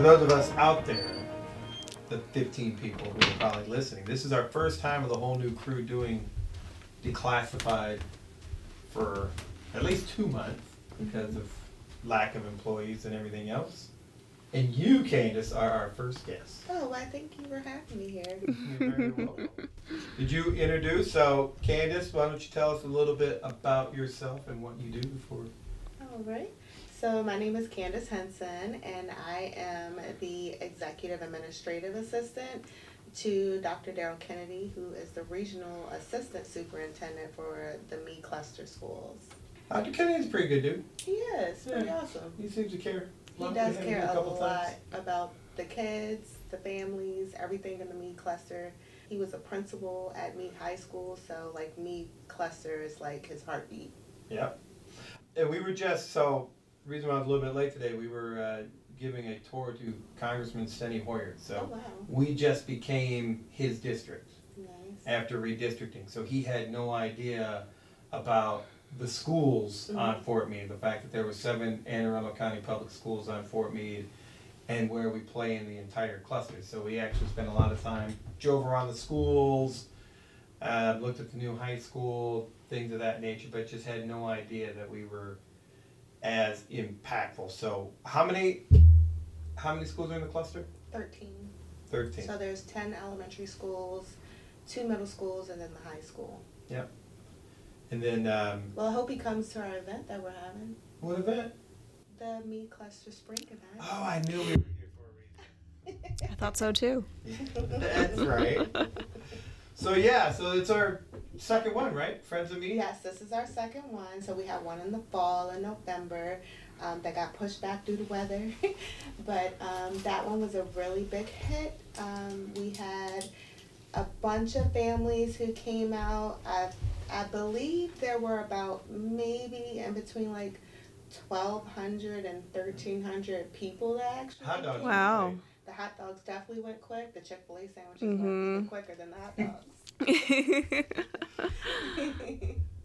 for those of us out there, the 15 people who are probably listening, this is our first time with a whole new crew doing declassified for at least two months because of lack of employees and everything else. And you, Candis, are our first guest. Oh, I thank you for having me here. You're very welcome. Did you introduce? So, Candis, why don't you tell us a little bit about yourself and what you do before? All right. So my name is Candis Henson, and I am the Executive Administrative Assistant to Dr. Daryl Kennedy, who is the Regional Assistant Superintendent for the Meade Cluster Schools. Dr. Kennedy's a pretty good dude. He is pretty Yeah. awesome. He seems to care. He does him care a couple lot times. about the kids, the families, everything in the Meade Cluster. He was a principal at Meade High School, so like Meade Cluster is like his heartbeat. Yep. And we were just, so, reason why I was a little bit late today, we were uh, giving a tour to Congressman Steny Hoyer. Oh So wow, we just became his district nice. after redistricting. So he had no idea about the schools on Mhm. Fort Meade, the fact that there were seven Anne Arundel County public schools on Fort Meade and where we play in the entire cluster. So we actually spent a lot of time, drove around the schools, uh, looked at the new high school, things of that nature, but just had no idea that we were as impactful. So how many, how many schools are in the cluster? Thirteen. Thirteen. So there's ten elementary schools, two middle schools, and then the high school. Yep. And then, um, Well, I hope he comes to our event that we're having, what event? the Meade Cluster Spring event. Oh, I knew we were here for a reason. I thought so too. That's right. So yeah, so it's our second one, right? Friends of Meade. Yes, this is our second one. So we had one in the fall in November um, that got pushed back due to weather, but um, that one was a really big hit. Um, we had a bunch of families who came out. I, I believe there were about maybe in between like 1,200 and 1,300 people that actually. Hot dogs. Wow. The hot dogs definitely went quick. The Chick Fil A sandwiches Mhm. went quicker than the hot dogs.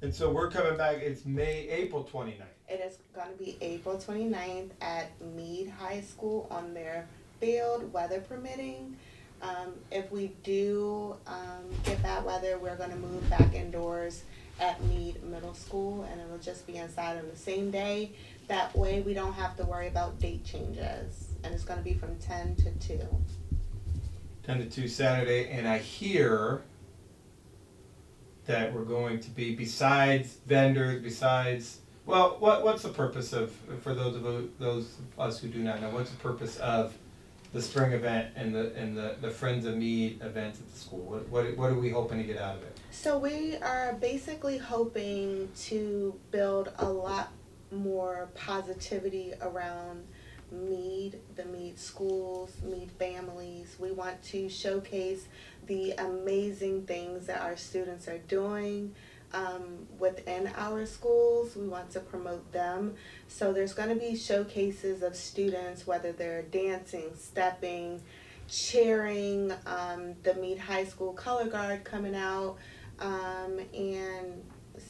And so we're coming back. It's May, April 29th. It is going to be April 29th at Meade High School on their field, weather permitting. Um, if we do um, get bad weather, we're going to move back indoors at Meade Middle School and it'll just be inside on the same day. That way we don't have to worry about date changes. And it's going to be from 10 to 2. 10 to 2 Saturday, and I hear that we're going to be besides vendors, besides well, what what's the purpose of for those of those of us who do not know what's the purpose of the spring event and the and the, the Friends of Meade events at the school? What, what what are we hoping to get out of it? So we are basically hoping to build a lot more positivity around Meade, the Meade schools, Meade families. We want to showcase the amazing things that our students are doing um, within our schools. We want to promote them. So there's going to be showcases of students, whether they're dancing, stepping, cheering, um, the Meade High School color guard coming out, um, and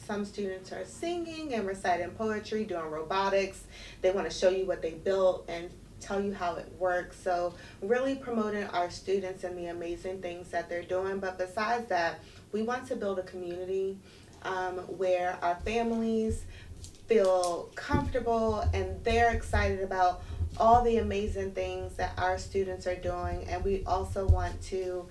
some students are singing and reciting poetry, doing robotics. They want to show you what they built and tell you how it works. So, really promoting our students and the amazing things that they're doing. But besides that, we want to build a community um, where our families feel comfortable and they're excited about all the amazing things that our students are doing. And we also want to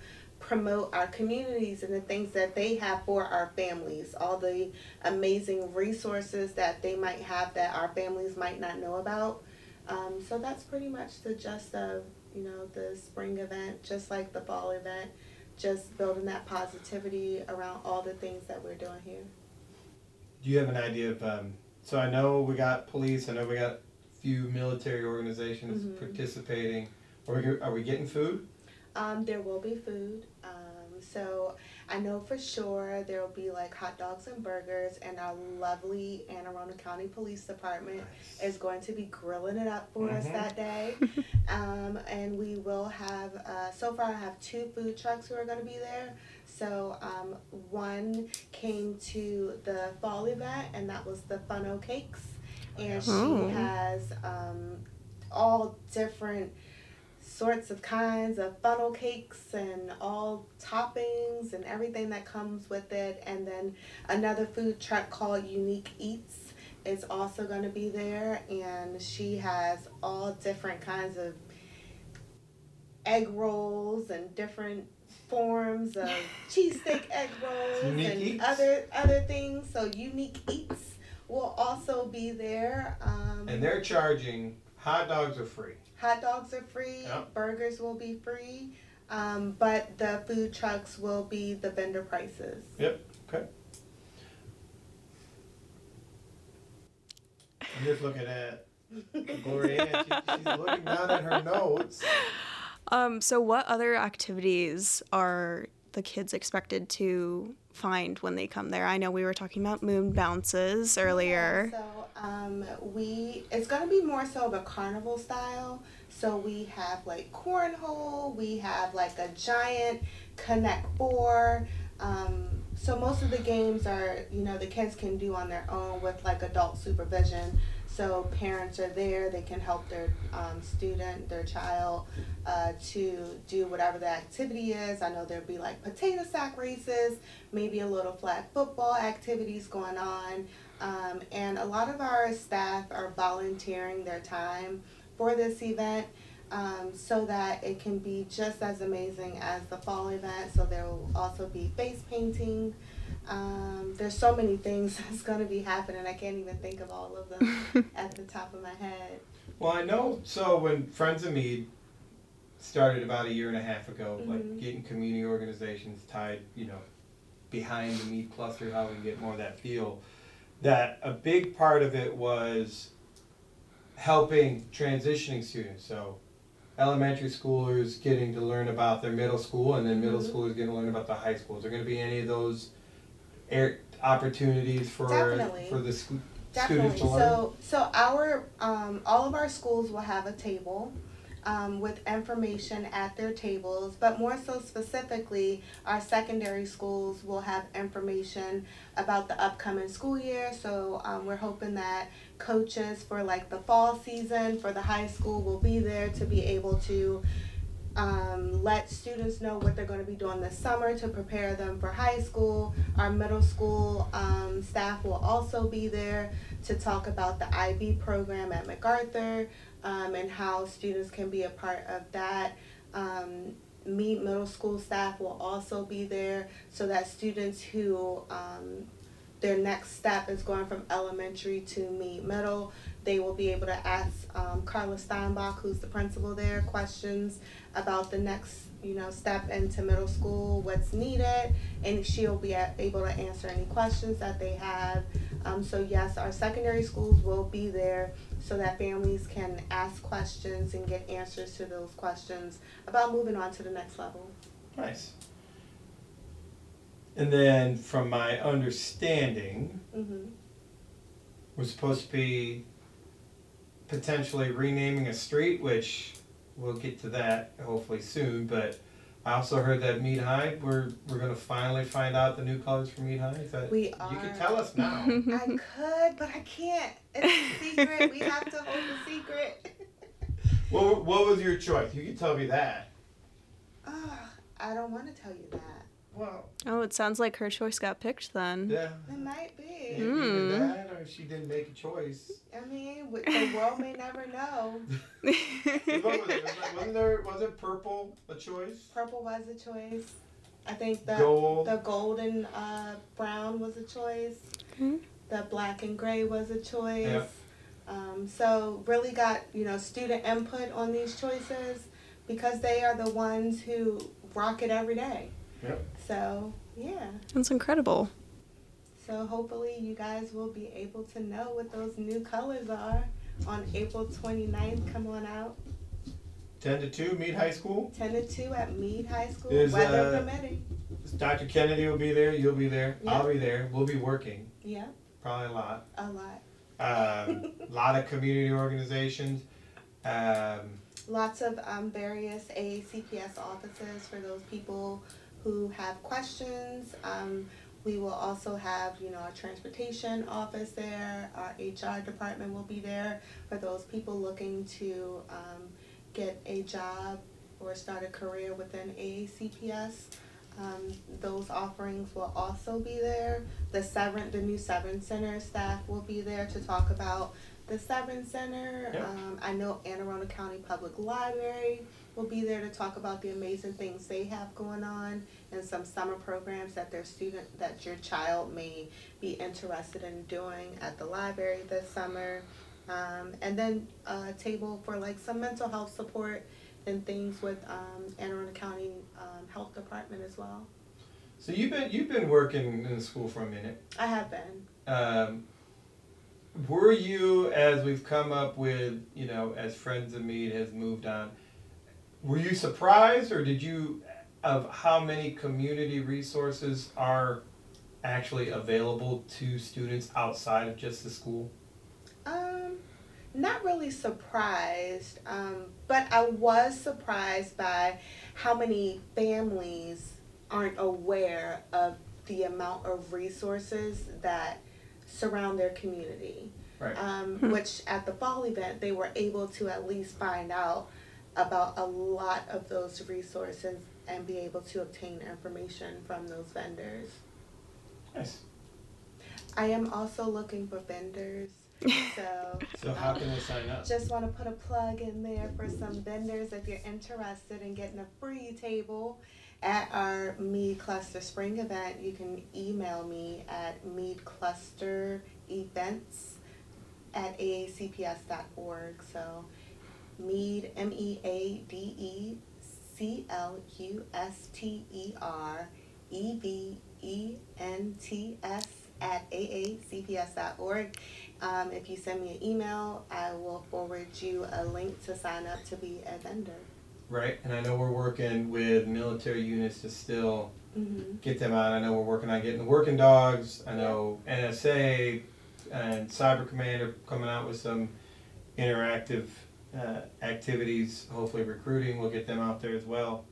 promote our communities and the things that they have for our families, all the amazing resources that they might have that our families might not know about. Um, so that's pretty much the gist of you know the spring event, just like the fall event, just building that positivity around all the things that we're doing here. Do you have an idea of? Um, so I know we got police. I know we got a few military organizations Mhm. participating. Are we, are we getting food? Um, there will be food. Um, so I know for sure there will be like hot dogs and burgers, and our lovely Anne Arundel County Police Department is going to be grilling it up for us Mhm. that day. um, and we will have, uh, so far I have two food trucks who are going to be there. So um, one came to the fall event, and that was the Funo Cakes. And she Oh. has um, all different sorts of kinds of funnel cakes and all toppings and everything that comes with it. And then another food truck called Unique Eats is also going to be there, and she has all different kinds of egg rolls and different forms of cheesesteak egg rolls Unique and Eats? other other things. So Unique Eats will also be there. Um, And they're charging, hot dogs are free. Hot dogs are free. Yep. Burgers will be free. Um, but the food trucks will be the vendor prices. Yep. Okay. I'm just looking at Gloria, she, she's looking down at her notes. Um, so what other activities are the kids expected to find when they come there? I know we were talking about moon bounces earlier. Yeah, so um, we it's gonna be more so of a carnival style. So we have like cornhole, we have like a giant connect four. Um, so most of the games are you know the kids can do on their own with like adult supervision. So parents are there; they can help their um, student, their child, uh, to do whatever the activity is. I know there'll be like potato sack races, maybe a little flag football activities going on. Um, and a lot of our staff are volunteering their time for this event um, so that it can be just as amazing as the fall event. So there will also be face painting. Um, there's so many things that's going to be happening. I can't even think of all of them at the top of my head. Well, I know, so when Friends of Meade started about a year and a half ago, Mhm. like getting community organizations tied, you know, behind the Meade cluster, how we can get more of that feel, that a big part of it was helping transitioning students. So elementary schoolers getting to learn about their middle school and then middle Mhm. schoolers getting to learn about the high school. Is there going to be any of those air, opportunities for Definitely. for the sc- Definitely. students to learn? So, so our um, all of our schools will have a table um, with information at their tables, but more so specifically, our secondary schools will have information about the upcoming school year. So um, we're hoping that coaches for like the fall season for the high school will be there to be able to um, let students know what they're going to be doing this summer to prepare them for high school. Our middle school um, staff will also be there to talk about the IB program at MacArthur um, and how students can be a part of that. Um, Meade Middle School staff will also be there so that students who um, their next step is going from elementary to Meade Middle, they will be able to ask um, Carla Steinbach, who's the principal there, questions about the next you know step into middle school, what's needed, and she'll be able to answer any questions that they have. Um, so yes, our secondary schools will be there so that families can ask questions and get answers to those questions about moving on to the next level. Nice. And then, from my understanding, hmm we're supposed to be potentially renaming a street, which we'll get to that hopefully soon. But I also heard that Meade High, we're we're gonna finally find out the new colors for Meade High. Is that We you are. can tell us now? I could, but I can't. It's a secret. we have to hold the secret. what what was your choice? You can tell me that. Ugh, I don't want to tell you that. Well, Oh, it sounds like her choice got picked then. yeah. It might be. Either That, or she didn't make a choice. I mean, w- the world may never know. what was it? Was it- Wasn't there? Was it purple a choice? Purple was a choice. I think the Gold. the golden uh, brown was a choice. Mhm. The black and gray was a choice. Yeah. Um, so really got you know student input on these choices because they are the ones who rock it every day. Yep. So yeah. That's incredible. So hopefully you guys will be able to know what those new colors are on April 29th. Come on out. Ten to two, Meade High School. 10 to 2 at Meade High School, Is, weather uh, permitting. Dr. Kennedy will be there. You'll be there. Yeah. I'll be there. We'll be working. Yeah, Probably a lot. a lot. Um, a lot of community organizations. Um, Lots of um, various AACPS offices for those people who have questions. Um, we will also have, you know, a transportation office there. Our HR department will be there for those people looking to um, get a job or start a career within AACPS. Um, those offerings will also be there. The Severn, the new Severn Center staff will be there to talk about the Severn Center. Yep. Um, I know Anne Arundel County Public Library will be there to talk about the amazing things they have going on and some summer programs that their student, that your child may be interested in doing at the library this summer. Um, and then a table for like some mental health support and things with um, Anne Arundel County um, Health Department as well. So you've been you've been working in the school for a minute. I have been. Um, were you, as we've come up with, you know, as Friends of Meade has moved on, were you surprised, or did you, of how many community resources are actually available to students outside of just the school? Um, not really surprised, um, but I was surprised by how many families aren't aware of the amount of resources that surround their community. Right. Um, Hmm. which at the fall event, they were able to at least find out about a lot of those resources and be able to obtain information from those vendors. Nice. I am also looking for vendors, so. So how can they sign up? Just want to put a plug in there for some vendors if you're interested in getting a free table at our Meade Cluster Spring event. You can email me at meadeclusterevents at aacps.org. So Meade M E A D E C L U S T E R E V E N T S at aacps.org. Um, if you send me an email, I will forward you a link to sign up to be a vendor. Right, and I know we're working with military units to still Mm-hmm. get them out. I know we're working on getting the working dogs. I know NSA and Cyber Command are coming out with some interactive uh, activities. Hopefully, recruiting we'll get them out there as well.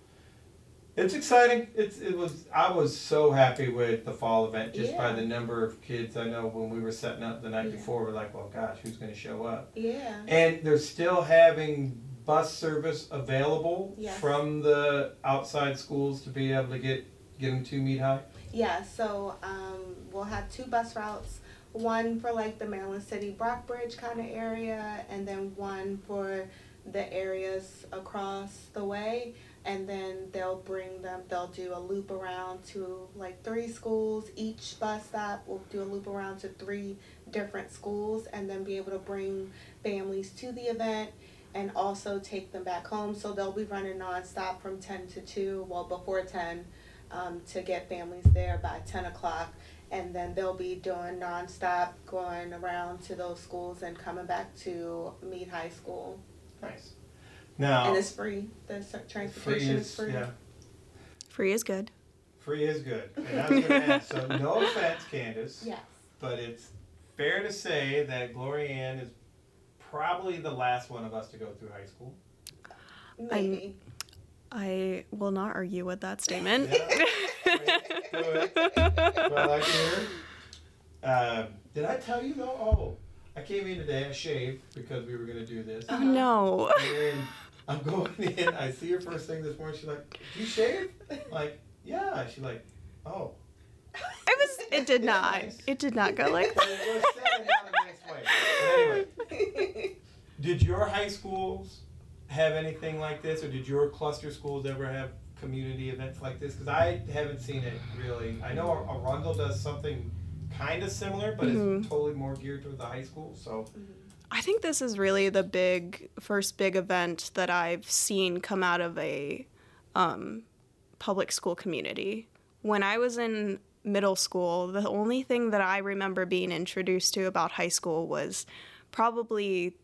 It's exciting. It's it was. I was so happy with the fall event just by the number of kids. I know when we were setting up the night Yeah. before, we're like, well, gosh, who's going to show up? Yeah. And they're still having bus service available Yes. from the outside schools to be able to get get them to Meade High. Yeah, so um, we'll have two bus routes. One for like the Maryland City Brockbridge kind of area, and then one for the areas across the way. And then they'll bring them, they'll do a loop around to like three schools. Each bus stop will do a loop around to three different schools and then be able to bring families to the event and also take them back home. So they'll be running nonstop from 10 to 2, well, before 10 um, to get families there by 10 o'clock. And then they'll be doing nonstop, going around to those schools and coming back to Meade High School. Nice. Now, And it's free. The s- free transportation is is free. yeah, Free is good. free is good. And I was going to ask. So, no offense, Candis, Yes. but it's fair to say that Gloria Ann is probably the last one of us to go through high school. Maybe. I will not argue with that statement. Yeah. Well, I hear. Um, did I tell you though? Oh, I came in today. I shaved because we were going to do this. oh no. And then I'm going in. I see her first thing this morning. She's like, "Do you shave?" Like, yeah. She's like, "Oh." It was. It did not. nice. It did not go like that. it was said in a nice way. But anyway, did your high schools have anything like this, or did your cluster schools ever have community events like this? Because I haven't seen it really. I know Arundel does something kind of similar, but Mhm. it's totally more geared toward the high school. So I think this is really the big first big event that I've seen come out of a um, public school community. When I was in middle school, the only thing that I remember being introduced to about high school was probably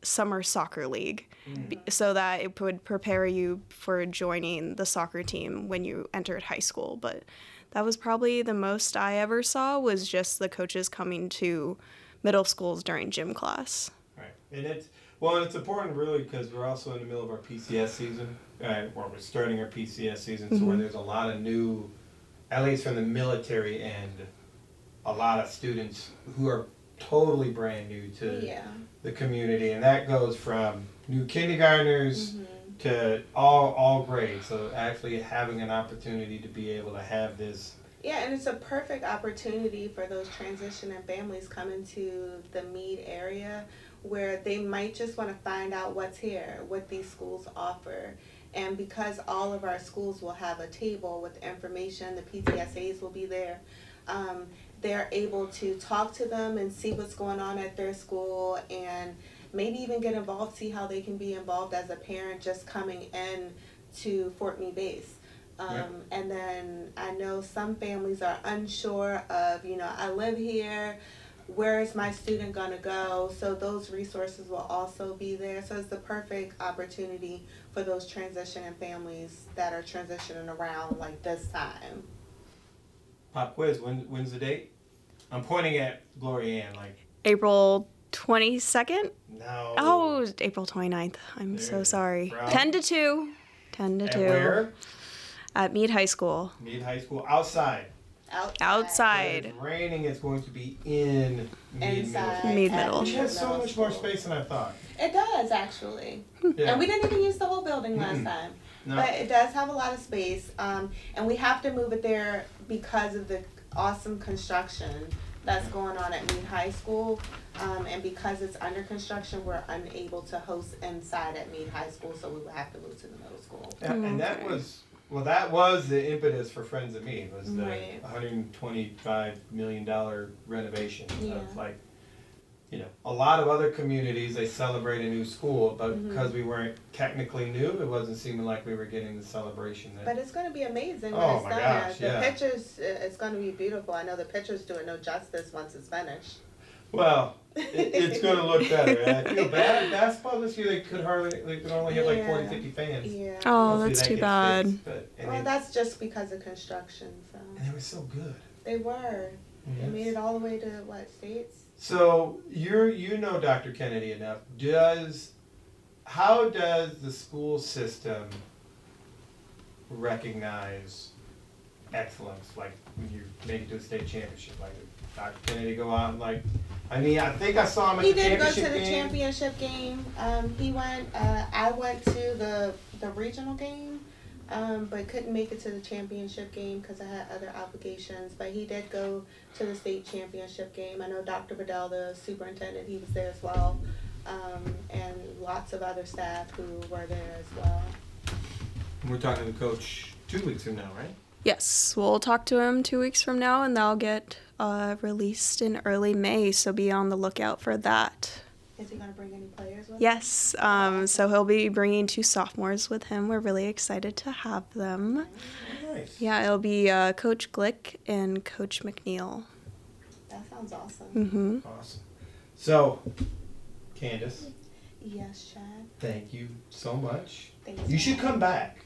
summer soccer league. Be- so that it would prepare you for joining the soccer team when you entered high school. But that was probably the most i ever saw was just the coaches coming to middle schools during gym class. Right, and it's well, and it's important really because we're also in the middle of our PCS season, uh, or we're starting our PCS season, so where Mhm. there's a lot of new, at least from the military end, a lot of students who are totally brand new to Yeah. the community, and that goes from new kindergartners Mhm. to all all grades. So actually having an opportunity to be able to have this. Yeah, and it's a perfect opportunity for those transitioning families coming to the Meade area where they might just want to find out what's here, what these schools offer. And because all of our schools will have a table with information, the PTSAs will be there. Um, they're able to talk to them and see what's going on at their school and maybe even get involved, see how they can be involved as a parent just coming in to Fort Meade Base. Um. And then I know some families are unsure of, you know, I live here, where is my student going to go? So those resources will also be there. So it's the perfect opportunity for those transitioning families that are transitioning around like this time. Pop quiz. When when's the date? I'm pointing at Gloria Ann. Like April 22nd? no. Oh, April 29th. I'm There so sorry. From- 10 to 2. 10 to At 2. where? At Meade High School. Meade High School outside. Outside. Outside. it's raining. It's going to be in Meade Inside. Middle School. Meade Middle. Which has so much more space than I thought. It does actually. Yeah. And we didn't even use the whole building last time. No. But it does have a lot of space. Um, and we have to move it there because of the awesome construction that's going on at Meade High School. Um, and because it's under construction, we're unable to host inside at Meade High School, so we would have to move to the middle school. Yeah, and that was well. That was the impetus for Friends of Meade was the Right. 125 million dollar renovation Yeah. of like, you know, a lot of other communities they celebrate a new school, but Mhm. because we weren't technically new, it wasn't seeming like we were getting the celebration that. But it's going to be amazing when Oh it's my done. gosh, the yeah. pictures, uh, it's going to be beautiful. I know the pictures do it no justice once it's finished. well, it, it's going to look better. I feel bad. Basketball this year they could hardly they could only have like 40, 50 fans. Yeah. Oh, Hopefully that's that too bad. fixed, but, Well, it- that's just because of construction. So and they were so good. they were. They made it all the way to what states? So you're you know Dr. Kennedy enough. Does how does the school system recognize excellence? Like when you make it to a state championship, like Dr. Kennedy go out and like I mean I think I saw him at He the did go to the game. championship game. Um, he went. Uh, I went to the the regional game, um, but couldn't make it to the championship game because I had other obligations. But he did go to the state championship game. I know Dr. Bedell, the superintendent, he was there as well, um, and lots of other staff who were there as well. We're talking to the coach two weeks from now, right? Yes, we'll talk to him two weeks from now, and they'll get uh, released in early May. So be on the lookout for that. Is he gonna bring any players with? him? Yes, um, so he'll be bringing two sophomores with him. We're really excited to have them. Nice. Yeah, it'll be uh, Coach Glick and Coach McNeil. That sounds awesome. hmm Awesome. So, Candis, Yes, Chad. thank you so much. Thanks. You should come back.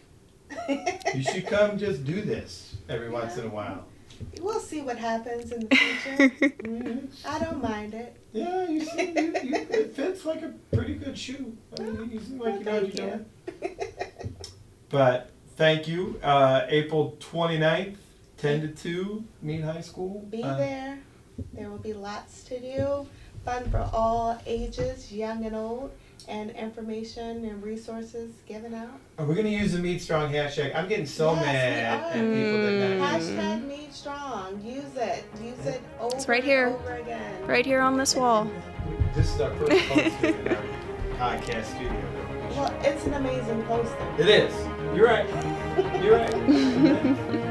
You should come just do this every once in a while. We'll see what happens in the future. Mhm. I don't mind it. Yeah, you seem you, you, it fits like a pretty good shoe. I mean, you seem like you know what you're Well, doing. But thank you. Uh, April 29th, 10 to 2, Meade High School. Be Uh, there. There will be lots to do. Fun for all ages, young and old, and information and resources given out. Are we going to use the Meade Strong hashtag? I'm getting so Yes, mad at people that not use it. Hashtag Meade Strong. Use it. Use it over It's right here. and over again. Right here on this wall. This is our first poster in our podcast studio. Well, it's an amazing poster. It is. You're right. You're right.